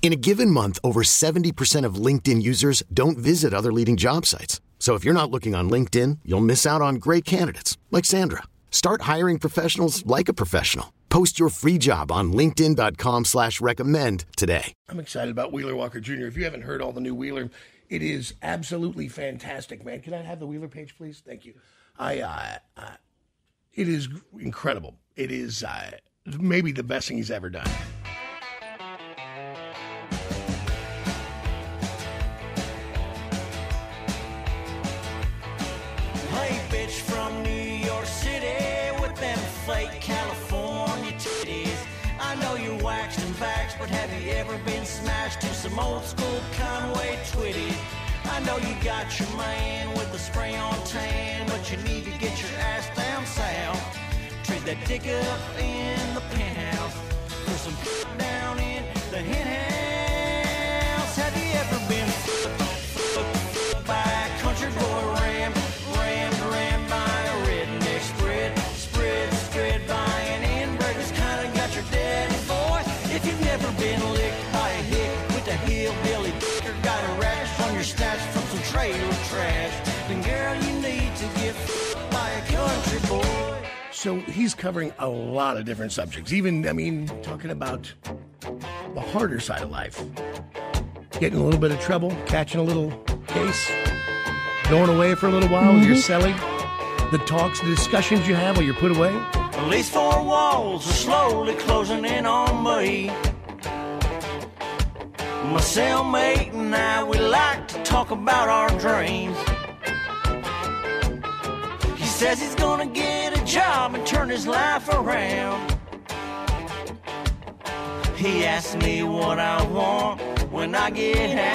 In a given month, over 70% of LinkedIn users don't visit other leading job sites. So if you're not looking on LinkedIn, you'll miss out on great candidates like Sandra. Start hiring professionals like a professional. Post your free job on LinkedIn.com slash recommend today. I'm excited about Wheeler Walker Jr. If you haven't heard all the new Wheeler, it is absolutely fantastic, man. Can I have the Wheeler page, please? Thank you. I, uh, uh, it is incredible. It is uh, maybe the best thing he's ever done. Some old school Conway Twitty? I know you got your man with the spray on tan, but you need to get your ass down south. Trade that dick up in the penthouse So he's covering a lot of different subjects. Even, I mean, talking about the harder side of life. Getting a little bit of trouble, catching a little case, going away for a little while with your mm-hmm. celly, the talks, the discussions you have while you're put away. These four walls are slowly closing in on me. My cellmate and I, we like to talk about our dreams. He says he's gonna get a job and turn his life around. He asks me what I want when I get out.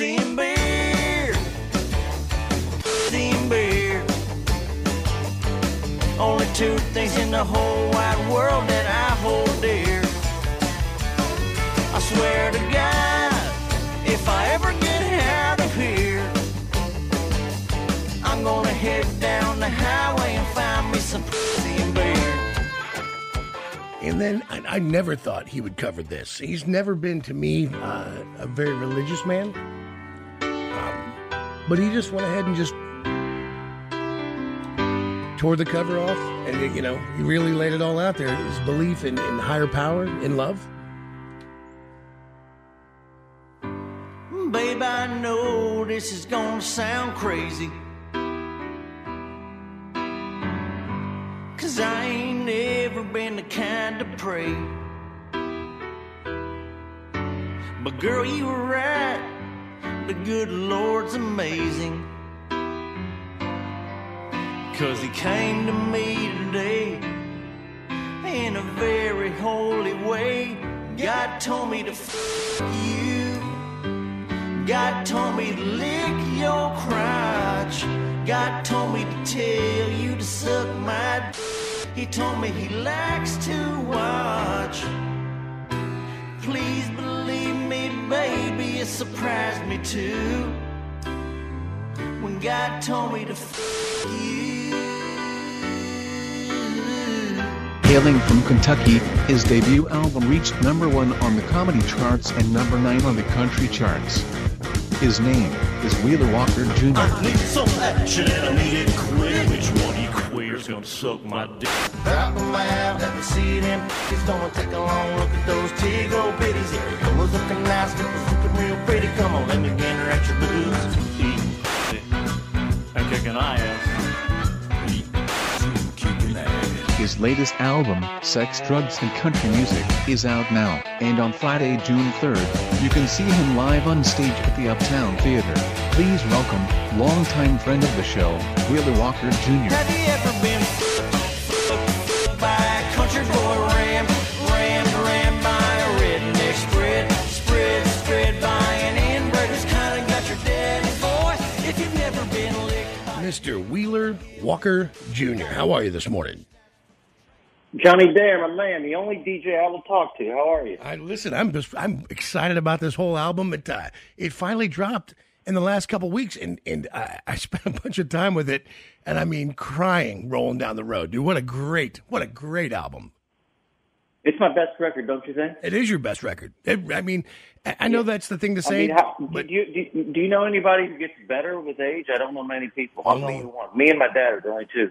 And beer. And beer. Only two things in the whole wide world that I hold dear. I swear to God, if I ever get I'm gonna head down the highway and find me some pussy and beer. And then I, I never thought he would cover this. He's never been to me uh, a very religious man, um, but he just went ahead and just tore the cover off, and you know he really laid it all out there. His belief in, in higher power, in love. Babe, I know this is gonna sound crazy. Cause I ain't never been the kind to pray. But girl, you were right. The good Lord's amazing. Cause he came to me today in a very holy way. God told me to f you. God told me to lick your crotch. God told me to tell you to suck my d- He told me he likes to watch. Please believe me, baby, it surprised me too. When God told me to f you. Hailing from Kentucky, his debut album reached number one on the comedy charts and number nine on the country charts. His name is Wheeler Walker Jr. I need some action and I need it quick. Which one of you queers gonna suck my dick? Drop them out, let me see them. It's gonna take a long look at those tig old bitties. Areolas looking nice, nipples looking real pretty. Come on, let me gander at your boobs. Eating and kicking ass. His latest album, Sex, Drugs and Country Music, is out now, and on Friday, June 3rd, you can see him live on stage at the Uptown Theater. Please welcome, longtime friend of the show, Wheeler Walker Jr. Have you ever been by a country boy ram, rammed, rammed by a redneck spread, spread, spread by an inbred who's kinda got your daddy voice? If you've never been licked Mr. Wheeler Walker Jr. How are you this morning? Johnny Dare, my man, the only DJ I will talk to. How are you? I listen. I'm just I'm excited about this whole album. It uh, it finally dropped in the last couple weeks, and and I, I spent a bunch of time with it, and I mean crying rolling down the road. Dude, what a great what a great album. It's my best record, don't you think? It is your best record. It, I mean, I I know that's the thing to I say, mean, how, but do, you, do, you- do you know anybody who gets better with age? I don't know many people. Only- one. Me and my dad are the only two.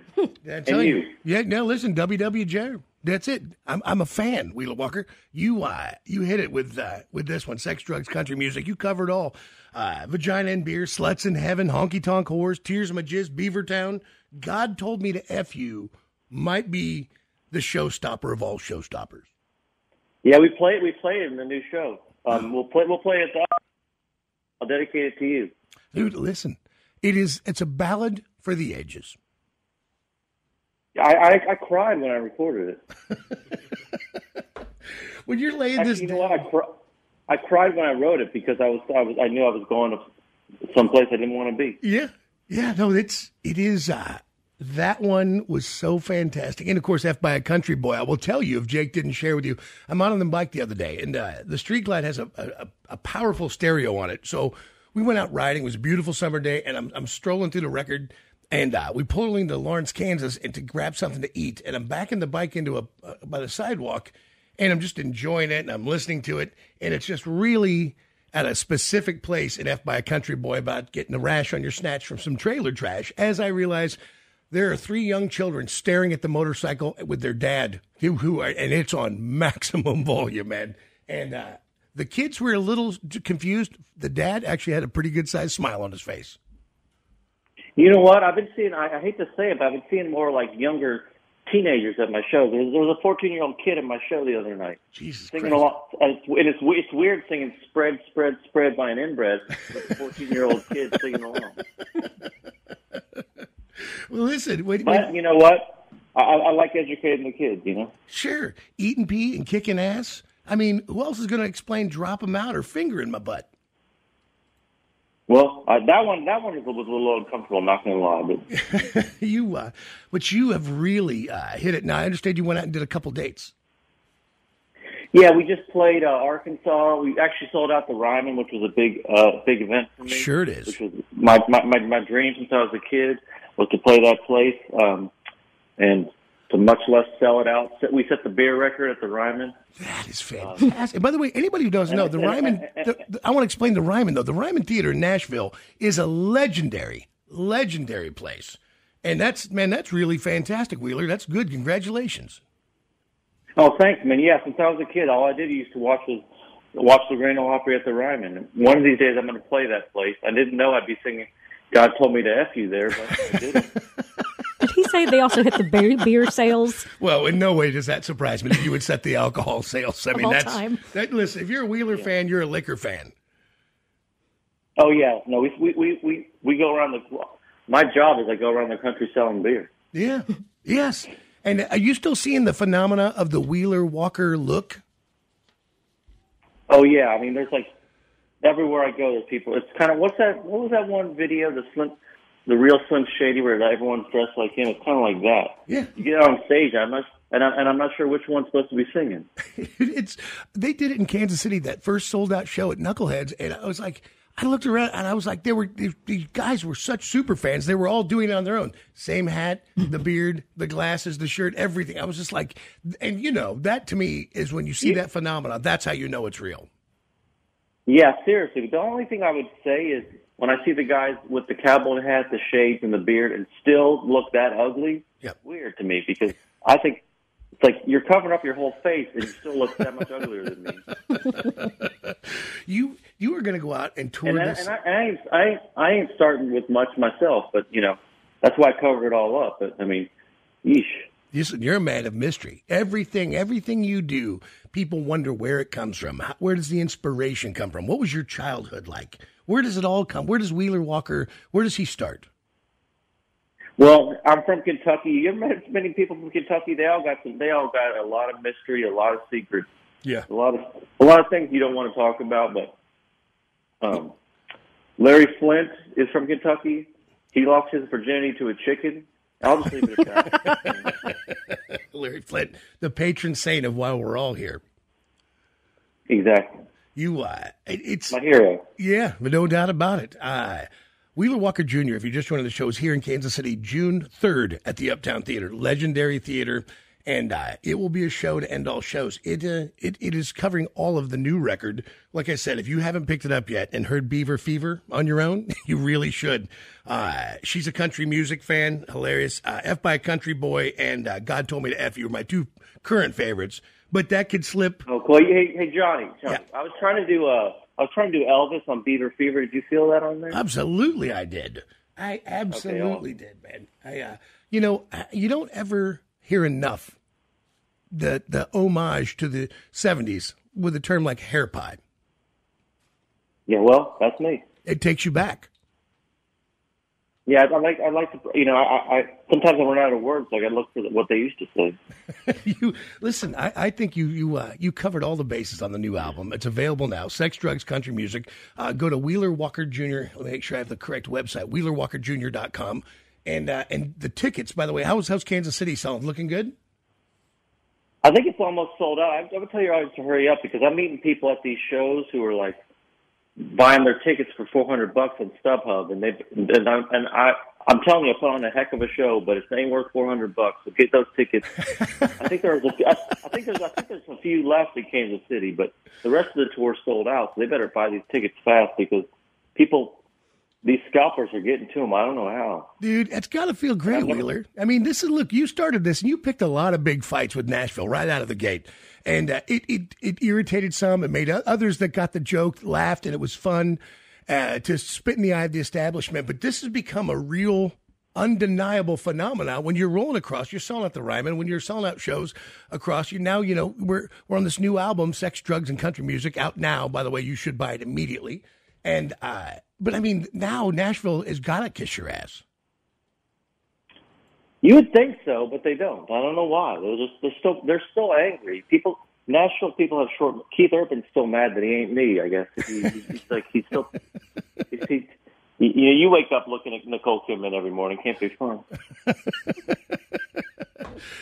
I tell you, you. yeah. No, listen, WWJ. That's it. I'm I'm a fan, Wheeler Walker. You uh, you hit it with uh, with this one, sex, drugs, country music. You covered all. Uh, vagina and beer, sluts in heaven, honky tonk whores, tears of my jizz, Beavertown. God told me to f you. Might be the showstopper of all showstoppers. Yeah, we play we play it in the new show. Um, we'll play we'll play it. I'll dedicate it to you. Dude, listen, it is it's a ballad for the ages. I, I I cried when I recorded it. When you're laying Actually, this you know down, what? I, cr- I cried when I wrote it because I was I was I knew I was going to someplace I didn't want to be. Yeah. Yeah, no, it's it is uh that one was so fantastic. And of course, F by a country boy. I will tell you if Jake didn't share with you, I'm out on the bike the other day and uh, the Street Glide has a, a, a powerful stereo on it. So we went out riding. It was a beautiful summer day and I'm, I'm strolling through the record and uh, we pulled into Lawrence, Kansas and to grab something to eat. And I'm backing the bike into a, uh, by the sidewalk and I'm just enjoying it and I'm listening to it. And it's just really at a specific place in F by a Country Boy about getting a rash on your snatch from some trailer trash. As I realize there are three young children staring at the motorcycle with their dad, who, who are, and it's on maximum volume, man. And uh, the kids were a little confused. The dad actually had a pretty good sized smile on his face. You know what? I've been seeing. I, I hate to say it, but I've been seeing more like younger teenagers at my show. There, there was a 14 year old kid at my show the other night Jesus singing Christ. along, and it's, and it's it's weird singing "Spread, Spread, Spread" by an inbred with a 14 year old kid singing along. Well, listen, wait, But wait, you know what? I, I like educating the kids. You know. sure, eating pee and kicking ass. I mean, who else is going to explain drop 'em out or finger in my butt? Well, uh, that one that one was a little uncomfortable. Not gonna lie, but you, uh, but you have really uh, hit it. Now I understand you went out and did a couple dates. yeah, we just played uh, Arkansas. We actually sold out the Ryman, which was a big uh, big event for me. Sure it is. Which was my, my my my dream since I was a kid was to play that place, um, and to much less sell it out. We set the beer record at the Ryman. That is fantastic. And by the way, anybody who doesn't know, the Ryman, the, the- I want to explain the Ryman, though. The Ryman Theater in Nashville is a legendary, legendary place. And that's, man, that's really fantastic, Wheeler. That's good. Congratulations. Oh, thanks, man. Yeah, since I was a kid, all I did used to watch was watch the Grand Ole Opry at the Ryman. One of these days, I'm going to play that place. I didn't know I'd be singing. God told me to f you there, but I did. Did he say they also hit the beer, beer sales? Well, in no way does that surprise me that you would set the alcohol sales. I mean, all that's, time. that, listen, if you're a Wheeler fan, you're a liquor fan. Oh yeah, no, we we we we, we go around the. My job is I go around the country selling beer. Yeah. yes. And are you still seeing the phenomena of the Wheeler Walker look? Oh yeah, I mean, there's like everywhere I go, there's people. It's kind of what's that? What was that one video? The slim, the real Slim Shady, where everyone's dressed like him. It's kind of like that. Yeah. You get on stage, I'm not, and, I, and I'm not sure which one's supposed to be singing. it's they did it in Kansas City that first sold out show at Knuckleheads, and I was like, I looked around and I was like, they were these these guys were such super fans. They were all doing it on their own. Same hat, mm-hmm. the beard, the glasses, the shirt, everything. I was just like, and you know that to me is when you see that phenomenon. That's how you know it's real. Yeah, seriously. The only thing I would say is when I see the guys with the cowboy hat, the shades, and the beard, and still look that ugly, Yep. it's weird to me because I think it's like you're covering up your whole face and you still look that much uglier than me. You you are going to go out and tour And, I, this. and I, I, ain't, I, ain't, I ain't starting with much myself, but you know that's why I covered it all up. But I mean, yeesh. Listen, you're a man of mystery. Everything, everything you do, people wonder where it comes from. How, where does the inspiration come from? What was your childhood like? Where does it all come? Where does Wheeler Walker? Where does he start? Well, I'm from Kentucky. You ever met many people from Kentucky? They all got some. They all got a lot of mystery, a lot of secrets, Yeah. a lot of a lot of things you don't want to talk about. But um, Larry Flynt is from Kentucky. He lost his virginity to a chicken. I'll just leave it at that. Larry Flynt, the patron saint of why we're all here. exactly, You, uh, it's my hero. Yeah, but no doubt about it. Uh, Wheeler Walker Jr., if you just joined the show, is here in Kansas City June 3rd at the Uptown Theater, legendary theater. And uh, it will be a show to end all shows. It, uh, it it is covering all of the new record. Like I said, if you haven't picked it up yet and heard Beaver Fever on your own, you really should. Uh, she's a country music fan, hilarious. Uh, F by a Country Boy and uh, God Told Me to F You are my two current favorites. But that could slip. Oh, cool. Hey, hey, Johnny. Johnny Yeah. I was trying to do uh, I was trying to do Elvis on Beaver Fever. Did you feel that on there? Absolutely, I did. I absolutely did, man. I, uh, you know, you don't ever hear enough the the homage to the '70s with a term like hair pie. Yeah, well, that's me. It takes you back. Yeah, I, I like I like to you know I, I sometimes I run out of words. Like I look for what they used to say. you listen. I, I think you you uh, you covered all the bases on the new album. It's available now. Sex, drugs, country music. Uh, go to Wheeler Walker Jr. Let me make sure I have the correct website. WheelerWalkerJr.com. And uh, and the tickets. By the way, how's how's Kansas City selling? Looking good. I think it's almost sold out. I, I would tell you always to hurry up because I'm meeting people at these shows who are like buying their tickets for 400 bucks on StubHub, and they and, I, and I I'm telling you, I put on a heck of a show, but it's ain't worth 400 bucks. So get those tickets. I think there's a, I, I think there's I think there's a few left in Kansas City, but the rest of the tour sold out. So they better buy these tickets fast because people. These scalpers are getting to them. I don't know how. Dude, it's got to feel great, Wheeler. I mean, this is look. You started this, and you picked a lot of big fights with Nashville right out of the gate, and uh, it, it it irritated some. It made others that got the joke laughed, and it was fun uh, to spit in the eye of the establishment. But this has become a real, undeniable phenomenon. When you're rolling across, you're selling out the Ryman. When you're selling out shows across, you now you know we're we're on this new album, Sex, Drugs, and Country Music, out now. By the way, you should buy it immediately. And uh, but I mean, now Nashville has got to kiss your ass. You would think so, but they don't. I don't know why. They're just they're still they're still angry. People, national people have short. Keith Urban's still mad that he ain't me. I guess he, he's, he's like he's still. He's, he, you know, you wake up looking at Nicole Kidman every morning. Can't be fun.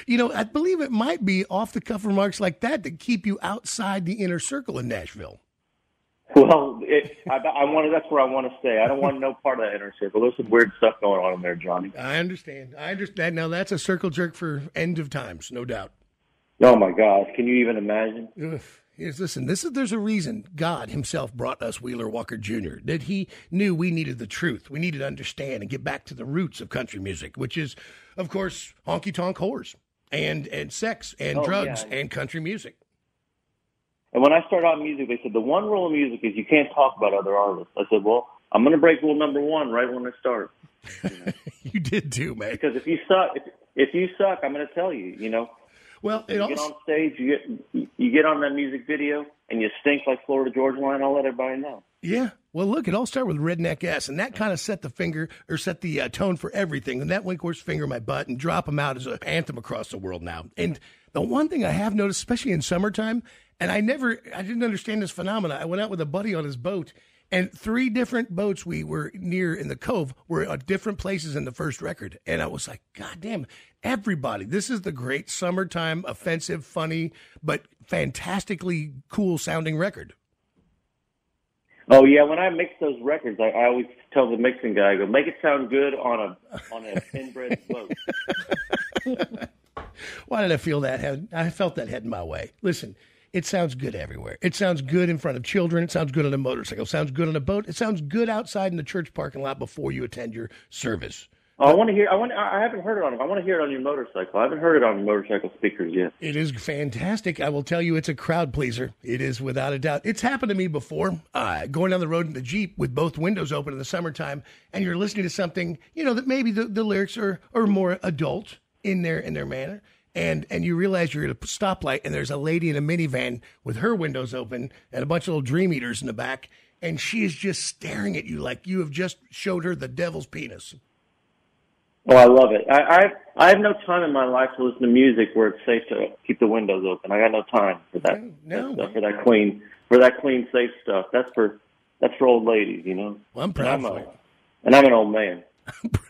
You know, I believe it might be off the cuff remarks like that that keep you outside the inner circle in Nashville. It, I, I want to. That's where I want to stay. I don't want no part of that inner circle. There's some weird stuff going on in there, Johnny. I understand. I understand. Now that's a circle jerk for end of times, no doubt. Oh my gosh, can you even imagine? Ugh. Yes, listen, this is there's a reason God himself brought us Wheeler Walker Jr. That he knew we needed the truth. We needed to understand and get back to the roots of country music, which is, of course, honky tonk whores and and sex and Oh, drugs yeah. and country music. And when I started out in music, they said the one rule of music is you can't talk about other artists. I said, well, I'm going to break rule number one right when I start You did too, man. because if you suck, if, if you suck, I'm going to tell you. You know, Well, it you get on stage, you get you get on that music video, and you stink like Florida Georgia Line. I'll let everybody know. Yeah. Well, look, it all started with Redneck S, and that kind of set the finger or set the uh, tone for everything. And that Winkhorse finger in my butt and drop them out as an anthem across the world now. And the one thing I have noticed, especially in summertime, and I never, I didn't understand this phenomena. I went out with a buddy on his boat, and three different boats we were near in the cove were at different places in the first record. And I was like, God damn, everybody, this is the great summertime, offensive, funny, but fantastically cool sounding record. Oh yeah, when I mix those records, I, I always tell the mixing guy, I go make it sound good on a on a inbred boat. Why did I feel that head? I felt that heading my way. Listen, it sounds good everywhere. It sounds good in front of children. It sounds good on a motorcycle. It sounds good on a boat. It sounds good outside in the church parking lot before you attend your service. Oh, I want to hear. I want. I haven't heard it on. I want to hear it on your motorcycle. I haven't heard it on motorcycle speakers yet. It is fantastic. I will tell you, it's a crowd pleaser. It is without a doubt. It's happened to me before. Uh, going down the road in the Jeep with both windows open in the summertime, and you're listening to something, you know, that maybe the, the lyrics are, are more adult in their in their manner. And and you realize you're at a stoplight and there's a lady in a minivan with her windows open and a bunch of little dream eaters in the back, and she is just staring at you like you have just showed her the devil's penis. Oh, I love it. I, I I have no time in my life to listen to music where it's safe to keep the windows open. I got no time for that. No, that stuff, for that clean for that clean safe stuff. That's for that's for old ladies, you know. Well, I'm proud and I'm, a, and I'm an old man.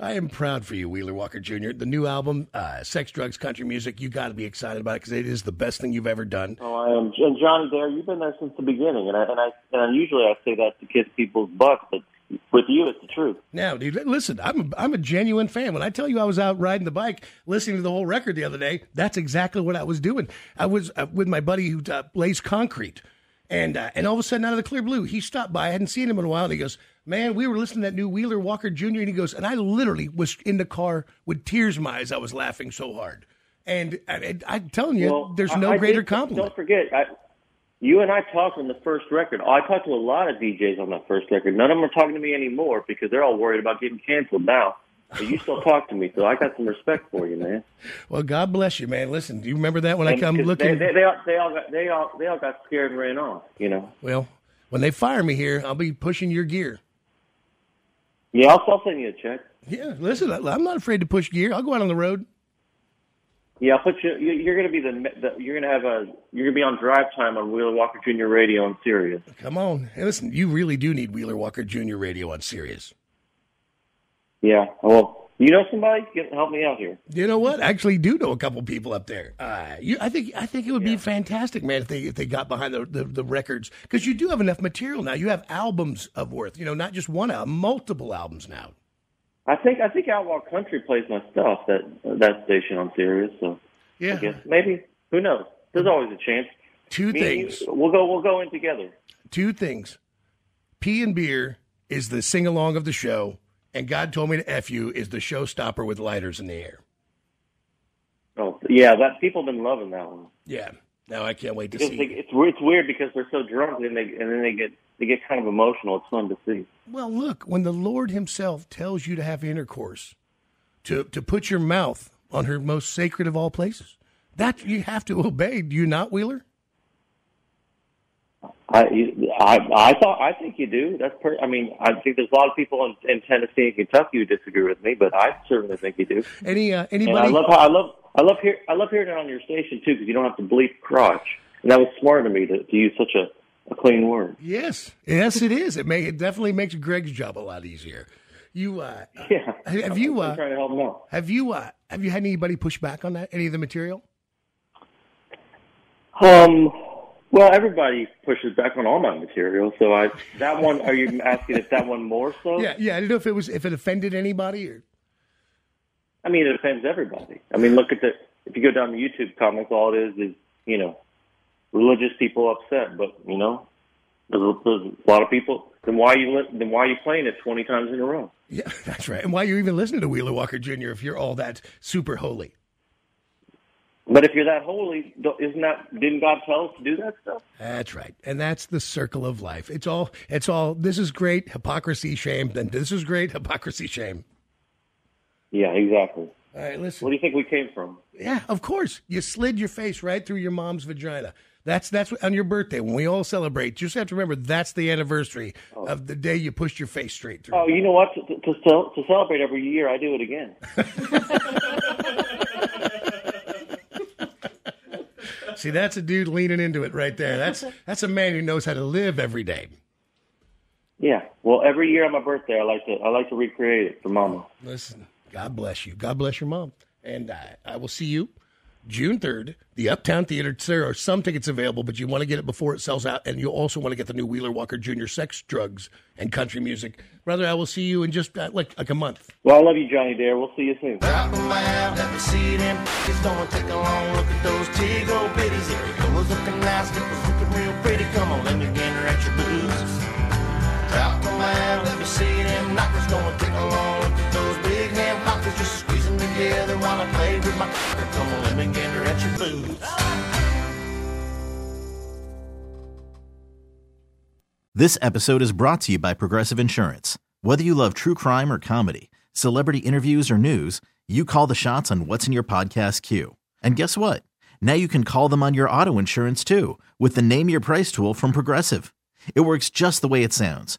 I am proud for you, Wheeler Walker Jr. The new album, uh, Sex, Drugs, Country Music, you got to be excited about it because it is the best thing you've ever done. Oh, I am. And Johnny Dare, you've been there since the beginning, and I and I and usually I say that to kiss people's butts, but with you, it's the truth. Now, dude, listen, I'm a, I'm a genuine fan. When I tell you I was out riding the bike, listening to the whole record the other day, that's exactly what I was doing. I was uh, with my buddy who uh, lays concrete, and uh, and all of a sudden, out of the clear blue, he stopped by. I hadn't seen him in a while, and he goes, "Man, we were listening to that new Wheeler Walker Jr." And he goes, and I literally was in the car with tears in my eyes. I was laughing so hard, and I, I, I'm telling you, Well, there's no I greater think- compliment. Don't forget, I, you and I talked on the first record. I talked to a lot of DJs on that first record. None of them are talking to me anymore because they're all worried about getting canceled now. But you still talk to me, so I got some respect for you, man. Well, God bless you, man. Listen, do you remember that when I come looking? They, they, they, all, they all got they all they all got scared and ran off. You know. well, when they fire me here, I'll be pushing your gear. Yeah, I'll, I'll send you a check. Yeah, listen, I- I'm not afraid to push gear. I'll go out on the road. Yeah, I'll put you. you- You're going to be the, the. You're going to have a. You're going to be on drive time on Wheeler Walker Jr. Radio on Sirius. Come on. Hey, listen, you really do need Wheeler Walker Jr. radio on Sirius. Yeah. I well, you know somebody? Get, help me out here. You know what? I actually do know a couple people up there. Uh, you, I think I think it would be fantastic, man, if they if they got behind the the, the records because you do have enough material now. You have albums of worth. You know, not just one album, multiple albums now. I think I think Outlaw Country plays my stuff that that station on Sirius. So I Yeah, guess maybe who knows? There's always a chance. two Me and you, things. we'll go. We'll go in together. Two things. Pee and beer is the sing along of the show, and God told me to f you is the showstopper with lighters in the air. Oh yeah, that people have been loving that one. Yeah. Now I can't wait to see. it's it's weird because they're so drunk and they and then they get they get kind of emotional. It's fun to see. Well, look, when the Lord Himself tells you to have intercourse, to to put your mouth on her most sacred of all places, that you have to obey. Do you not, Wheeler? I, I, I thought, I think you do. That's per, I mean, I think there's a lot of people in, in Tennessee and Kentucky who disagree with me, but I certainly think you do. Any uh, And I anybody? love how I love, I love hear, I love hearing it on your station too, because you don't have to bleep crotch. And that was smart of me to, to use such a, a clean word. yes, yes, it is. It may it definitely makes Greg's job a lot easier. You uh, Yeah. have you I'm uh, trying to help him out. have you uh, have you had anybody push back on that? Any of the material? Um, well, everybody pushes back on all my material, so I that one. Are you asking if that one more so? Yeah, yeah. I don't know if it was if it offended anybody or. I mean, it offends everybody. I mean, look at the if you go down the YouTube comments, all it is is you know religious people upset. But you know, there's a, there's a lot of people. Then why are you li- then why are you playing it twenty times in a row? Yeah, that's right. And why are you even listening to Wheeler Walker Jr. if you're all that super holy? But if you're that holy, isn't that didn't God tell us to do that stuff? That's right. And that's the circle of life. It's all it's all this is great, hypocrisy, shame, then this is great, hypocrisy, shame. Yeah, exactly. All right, listen. Where do you think we came from? Yeah, of course. You slid your face right through your mom's vagina. That's that's on your birthday when we all celebrate. You just have to remember that's the anniversary oh. of the day you pushed your face straight through. Oh, you know what? To, to, to celebrate every year, I do it again. See, that's a dude leaning into it right there. That's that's a man who knows how to live every day. Yeah. Well, every year on my birthday, I like to I like to recreate it for Mama. Listen, God bless you. God bless your mom. And I, I will see you June 3rd, the Uptown Theater. There are some tickets available, but you want to get it before it sells out. And you also want to get the new Wheeler Walker Jr. Sex, Drugs, and Country Music. Brother, I will see you in just uh, like, like a month. Well, I love you, Johnny Dare. We'll see you soon. Drop 'em out, let me see them p***s. Don't take a long look at those tig old bitties. There he goes looking nice, nipples looking real pretty. Come on, let me get her at your boots. Drop 'em out, let me see them knockers. Don't take a long look at those big ham hockers. Just squeeze them together while I play with my cocker. Come on, at your boots. This episode is brought to you by Progressive Insurance. Whether you love true crime or comedy, celebrity interviews or news, you call the shots on what's in your podcast queue. And guess what? Now you can call them on your auto insurance too with the Name Your Price tool from Progressive. It works just the way it sounds.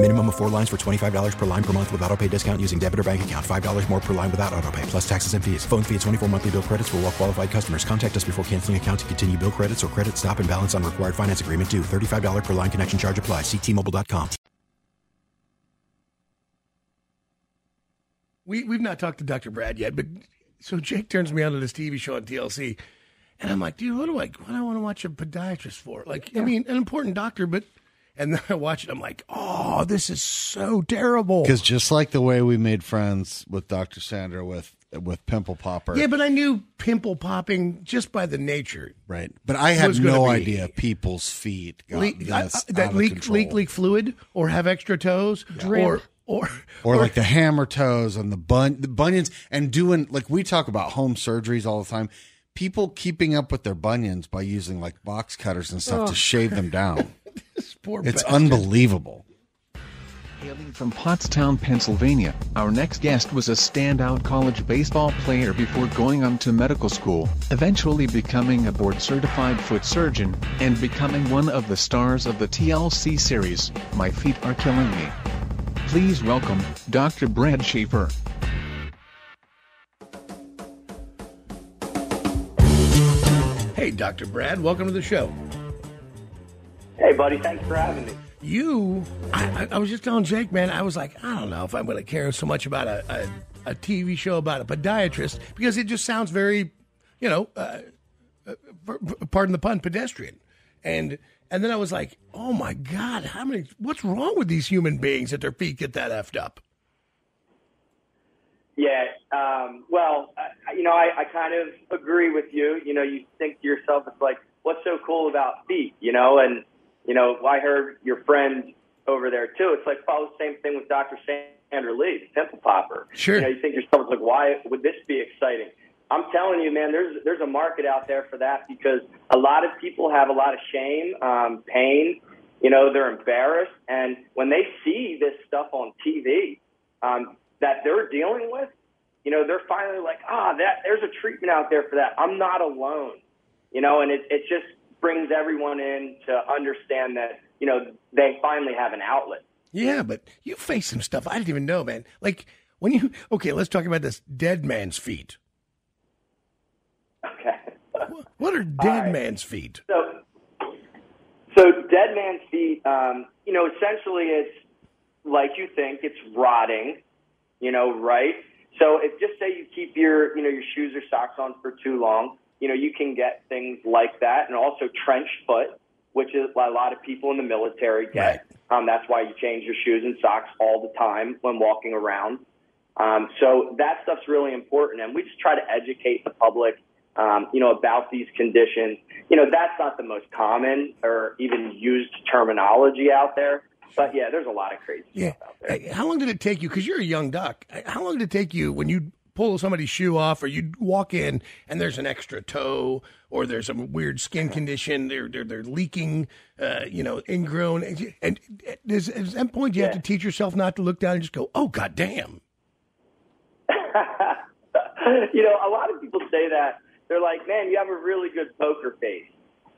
Minimum of four lines for $25 per line per month with auto pay discount using debit or bank account. $5 more per line without auto pay, plus taxes and fees. Phone fee at 24 monthly bill credits for all well qualified customers. Contact us before canceling account to continue bill credits or credit stop and balance on required finance agreement due. $35 per line connection charge apply. Ctmobile.com. We we've not talked to Dr. Brad yet, but so Jake turns me on to this TV show on TLC, and I'm like, dude, what do I what do I want to watch a podiatrist for? Like, I mean, an important doctor, but and then I watch it, I'm like, oh, this is so terrible. Because just like the way we made friends with Dr. Sandra with with Pimple Popper, Yeah, but I knew pimple popping just by the nature. right? But I had no idea people's feet got Leak, I- this uh, I- out that of leak control. leak leak fluid or have extra toes or or or like the hammer toes and the bun the bunions and doing like we talk about home surgeries all the time. People keeping up with their bunions by using like box cutters and stuff Oh. to shave them down. this poor it's bastard. unbelievable. Hailing from Pottstown, Pennsylvania, our next guest was a standout college baseball player before going on to medical school, eventually becoming a board certified foot surgeon, and becoming one of the stars of the TLC series, My Feet Are Killing Me. Please welcome Dr. Brad Schaeffer. Hey, Dr. Brad, welcome to the show. Hey, buddy, thanks for having me. You, I, I- was just telling Jake, man, I was like, I don't know if I'm going to care so much about a, a, a TV show about a podiatrist because it just sounds very, you know, uh, uh, pardon the pun, pedestrian. And and then I was like, oh my God, how many? What's wrong with these human beings that their feet get that effed up? Yeah, um, well, I, you know, I, I kind of agree with you. You know, you think to yourself, it's like, what's so cool about feet, you know? And, you know, I heard your friend over there too. It's like, follow the same thing with Dr. Sandra Lee, the pimple popper. Sure. You know, you think yourself, like, why would this be exciting? I'm telling you, man, there's there's a market out there for that because a lot of people have a lot of shame, um, pain. You know, they're embarrassed, and when they see this stuff on TV um, that they're dealing with, you know, they're finally like, ah, that there's a treatment out there for that. I'm not alone. You know, and it it just brings everyone in to understand that you know they finally have an outlet. Yeah, but you face some stuff I didn't even know, man. Like when you okay, let's talk about this dead man's feet. Okay. What are dead man's feet? So, so dead man's feet, um, you know, essentially it's like you think it's rotting, you know, right? So if just say you keep your, you know, your shoes or socks on for too long, you know, you can get things like that, and also trench foot, which is what a lot of people in the military get. Um, that's why you change your shoes and socks all the time when walking around. Um, so that stuff's really important, and we just try to educate the public, um, you know, about these conditions. You know, that's not the most common or even used terminology out there, but yeah, there's a lot of crazy Yeah. stuff out there. How long did it take you? Because you're a young doc. How long did it take you when you pull somebody's shoe off, or you walk in and there's an extra toe, or there's some weird skin condition? They're they're they're leaking, uh, you know, ingrown. And, and there's, at that point, you have to teach yourself not to look down and just go, "Oh, god damn." you know, a lot of people say that they're like, "Man, you have a really good poker face,"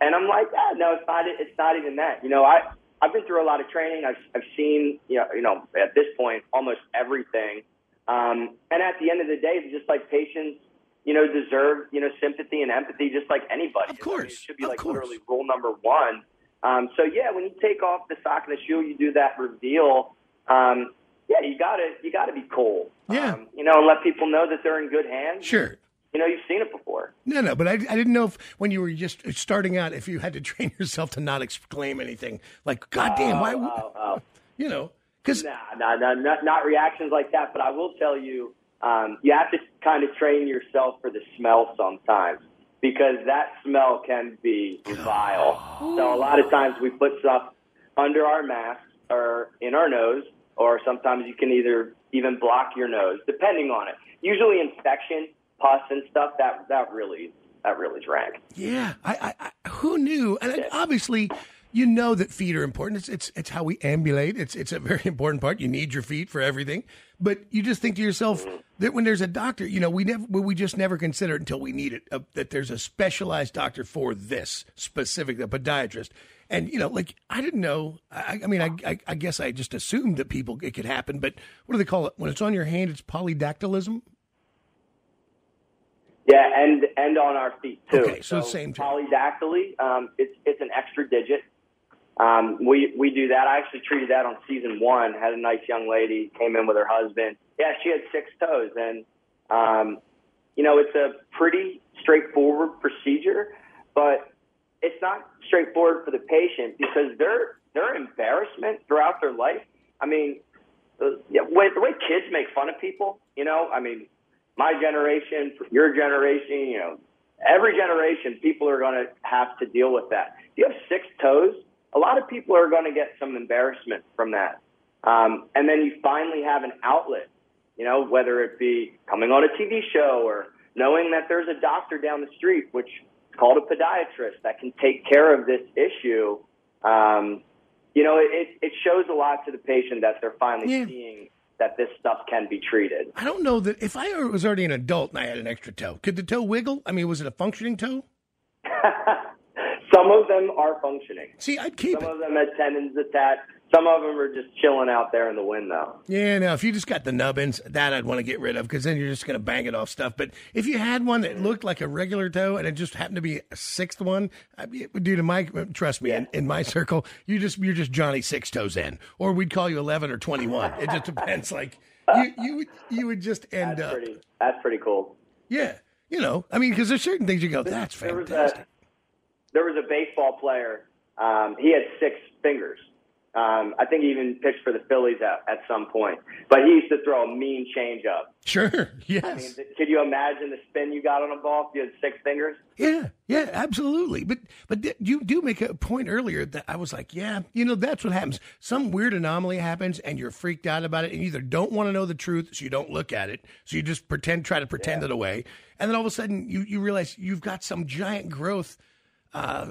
and I'm like, ah, "No, it's not. It's not even that." You know, I I've been through a lot of training. I've I've seen you know you know at this point almost everything. Um, and at the end of the day, just like patients, you know, deserve you know sympathy and empathy, just like anybody. Of course, it should be like literally rule number one. Um, so yeah, when you take off the sock and the shoe, you do that reveal. Um, yeah, you gotta you gotta be cool. Yeah. Um, you know, and let people know that they're in good hands. Sure. You know, you've seen it before. No, no, but I, I didn't know if when you were just starting out, if you had to train yourself to not exclaim anything like "God damn!" Why? Oh, oh, oh. You know, because nah, nah, nah, not, not reactions like that. But I will tell you, um, you have to kind of train yourself for the smell sometimes because that smell can be vile. So a lot of times we put stuff under our mask or in our nose, or sometimes you can either even block your nose, depending on it. Usually infection, pus, and stuff that that really that really is rank. Yeah, I, I, I who knew? And obviously, you know that feet are important. It's, it's it's how we ambulate. It's it's a very important part. You need your feet for everything. But you just think to yourself that when there's a doctor, you know, we never we just never consider it until we need it. Uh, that there's a specialized doctor for this specific, a podiatrist. And you know, like I didn't know. I, I mean, I, I I guess I just assumed that people it could happen. But what do they call it when it's on your hand? It's polydactylism. Yeah, and and on our feet too. Okay, so same thing. polydactyly. Um, it's it's an extra digit. Um, we we do that. I actually treated that on season one. Had a nice young lady came in with her husband. Yeah, she had six toes, and um, you know it's a pretty straightforward procedure, but it's not straightforward for the patient because their their embarrassment throughout their life. I mean, the, yeah, way, the way kids make fun of people. You know, I mean, my generation, your generation, you know, every generation, people are going to have to deal with that. You have six toes, a lot of people are going to get some embarrassment from that. Um, and then you finally have an outlet, you know, whether it be coming on a TV show or knowing that there's a doctor down the street, which is called a podiatrist, that can take care of this issue. Um, you know, it, it shows a lot to the patient that they're finally seeing that this stuff can be treated. I don't know that if I was already an adult and I had an extra toe, could the toe wiggle? I mean, was it a functioning toe? Some of them are functioning. See, I'd keep Some of them have tendons attached. Some of them are just chilling out there in the wind, though. Yeah, now if you just got the nubbins, that I'd want to get rid of because then you're just going to bang it off stuff. But if you had one that looked like a regular toe and it just happened to be a sixth one, I dude, in my trust me, in, in my circle, you just you're just Johnny Six Toes in, or we'd call you eleven or twenty one. It just depends. Like you you would you would just end That's up. pretty. That's pretty cool. Yeah, you know, I mean, because there's certain things you go, that's fantastic. There was a baseball player. Um, he had six fingers. Um, I think he even pitched for the Phillies at, at some point. But he used to throw a mean changeup. Sure. Yes. I mean, could you imagine the spin you got on a ball if you had six fingers? Yeah, yeah, absolutely. But but you do make a point earlier that I was like, yeah, you know, that's what happens. Some weird anomaly happens, and you're freaked out about it, and you either don't want to know the truth, so you don't look at it, so you just pretend, try to pretend it away, and then all of a sudden you you realize you've got some giant growth.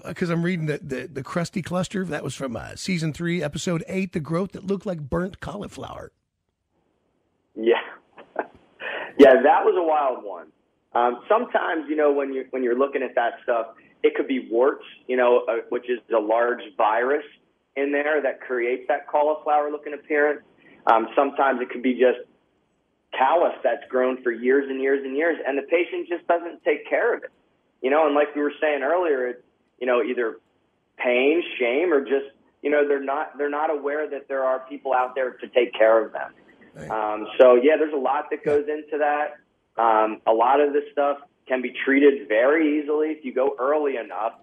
Because I'm reading the, the the crusty cluster that was from uh, season three, episode eight, the growth that looked like burnt cauliflower. Yeah, yeah, that was a wild one. Um, sometimes, you know, when you when you're looking at that stuff, it could be warts, you know, uh, which is a large virus in there that creates that cauliflower-looking appearance. Um, sometimes it could be just callus that's grown for years and years and years, and the patient just doesn't take care of it. You know, and like we were saying earlier, it's you know either pain, shame, or just you know they're not they're not aware that there are people out there to take care of them. Um, so yeah, there's a lot that goes into that. Um, a lot of this stuff can be treated very easily if you go early enough.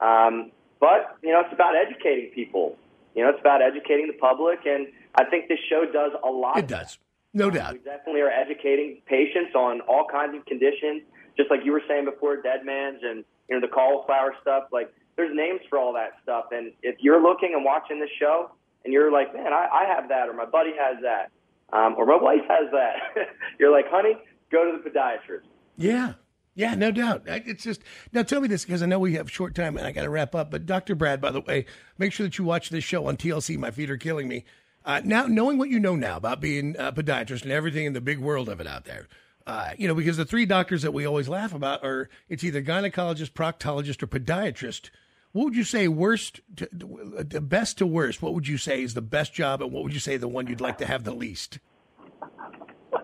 Um, but you know, it's about educating people. You know, it's about educating the public, and I think this show does a lot. It does, no doubt. We definitely are educating patients on all kinds of conditions, just like you were saying before, dead man's and you know the cauliflower stuff. Like there's names for all that stuff, and if you're looking and watching this show, and you're like, man, I, I have that, or my buddy has that, um, or my wife has that, you're like, honey, go to the podiatrist. Yeah. Yeah, no doubt. It's just now. Tell me this because I know we have short time and I got to wrap up. But Dr. Brad, by the way, make sure that you watch this show on TLC. My feet are killing me. Uh, now, knowing what you know now about being a podiatrist and everything in the big world of it out there, uh, you know, because the three doctors that we always laugh about are it's either gynecologist, proctologist, or podiatrist. What would you say worst, to, the best to worst? What would you say is the best job, and what would you say the one you'd like to have the least?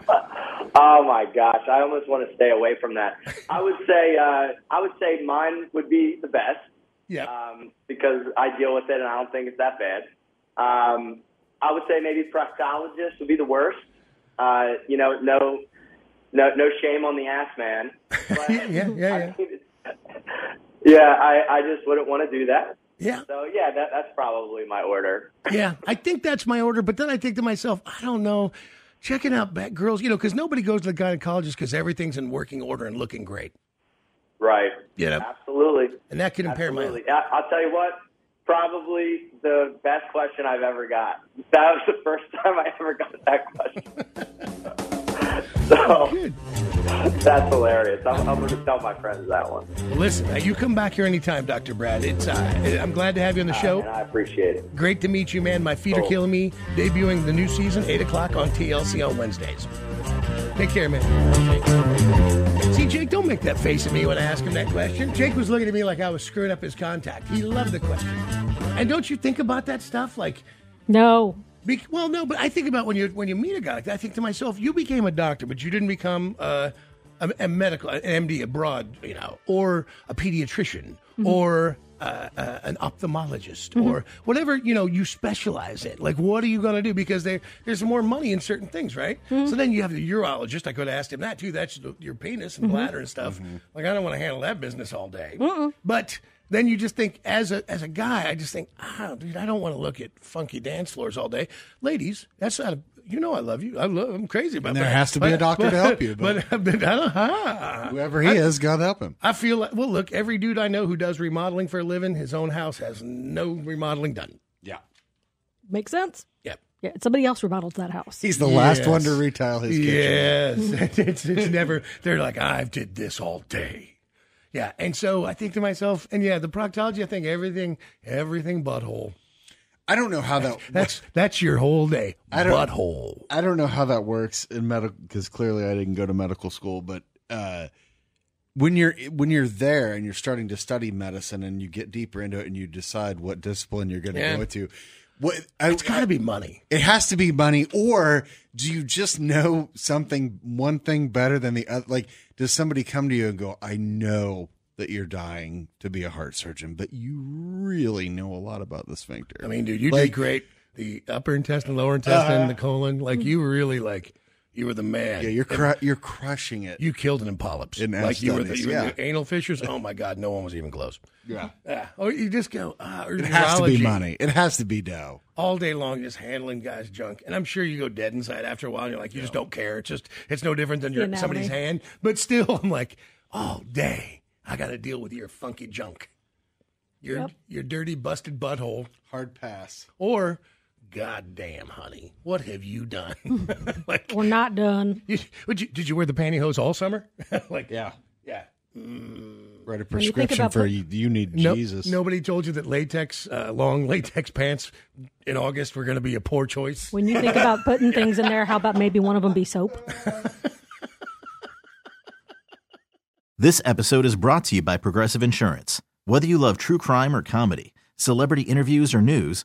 Oh my gosh, I almost want to stay away from that. I would say uh, I would say mine would be the best. Yeah. Um, because I deal with it and I don't think it's that bad. Um, I would say maybe proctologist would be the worst. Uh, you know, no, no, no shame on the ass man. But yeah, yeah, yeah. yeah, I, I just wouldn't want to do that. Yeah. So yeah, that, that's probably my order. yeah, I think that's my order. But then I think to myself, I don't know. Checking out back girls, you know, because nobody goes to the gynecologist because everything's in working order and looking great. Right. You know, Absolutely. and that can impair my. Absolutely. I, I'll tell you what. Probably the best question I've ever got. That was the first time I ever got that question. So that's hilarious. I'm, I'm going to tell my friends that one. Well, listen, uh, you come back here anytime, Doctor Brad. It's uh, I'm glad to have you on the show. And I appreciate it. Great to meet you, man. My feet are killing me. Debuting the new season, 8 o'clock on TLC on Wednesdays. Take care, man. See, Jake, don't make that face at me when I ask him that question. Jake was looking at me like I was screwing up his contact. He loved the question. And don't you think about that stuff? Like, no. Be, well, no, but I think about when you when you meet a guy like that. I think to myself, you became a doctor, but you didn't become uh, a, a medical, an MD abroad, you know, or a pediatrician, Mhm. or uh, uh, an ophthalmologist, Mhm. or whatever you know you specialize in. Like, what are you going to do? Because there there's more money in certain things, right? So then you have the urologist. I could have asked him that too. That's your penis and Mhm. bladder and stuff. Like, I don't want to handle that business all day. But then you just think, as a as a guy, I just think, ah, dude, I don't want to look at funky dance floors all day. Ladies, that's not a. You know, I love you. I love. I'm crazy about And there that. has to be a doctor to help you, But, but- but, I don't. ah. Whoever he I- is, God help him. I feel like, well, look, every dude I know who does remodeling for a living, his own house has no remodeling done. Yeah. Makes sense? Yep. Yeah, somebody else remodeled that house. He's the last one to retile his kitchen. Yes. it's, it's never, they're like, I've did this all day. Yeah. And so I think to myself, and yeah, the proctology, I think everything, everything butthole. I don't know how that. That's that's your whole day. I don't, Butthole. I don't know how that works in medical because clearly I didn't go to medical school. But uh, when you're when you're there and you're starting to study medicine and you get deeper into it and you decide what discipline you're going to Yeah. go to, what It's got to be money. it has to be money, or do you just know something one thing better than the other? Like, does somebody come to you and go, "I know that you're dying to be a heart surgeon, but you really know a lot about the sphincter." I mean, dude, you Like, did great. The upper intestine, lower intestine, Uh-huh. the colon, like you really like, you were the man. Yeah, you're cru- you're crushing it. You killed an in polyps. In like you were, the, you were yeah. the anal fissures. Oh my God, no one was even close. Yeah. Yeah. Or you just go, ah, or It has to be money. It has to be dough. all day long just handling guys' junk. And I'm sure you go dead inside after a while. And you're like, you just don't care. It's just, it's no different than your, Anatomy. somebody's hand. But still, I'm like, all day, I got to deal with your funky junk. Your, Yep. your dirty, busted butthole. Hard pass. Or, goddamn, honey, what have you done? like, We're not done. you, would you, did you wear the pantyhose all summer? like, Yeah. yeah. Write a When you prescription for put- you. You need No- Jesus. Nobody told you that latex, uh, long latex pants in August were going to be a poor choice. When you think about putting things in there, how about maybe one of them be soap? This episode is brought to you by Progressive Insurance. Whether you love true crime or comedy, celebrity interviews or news,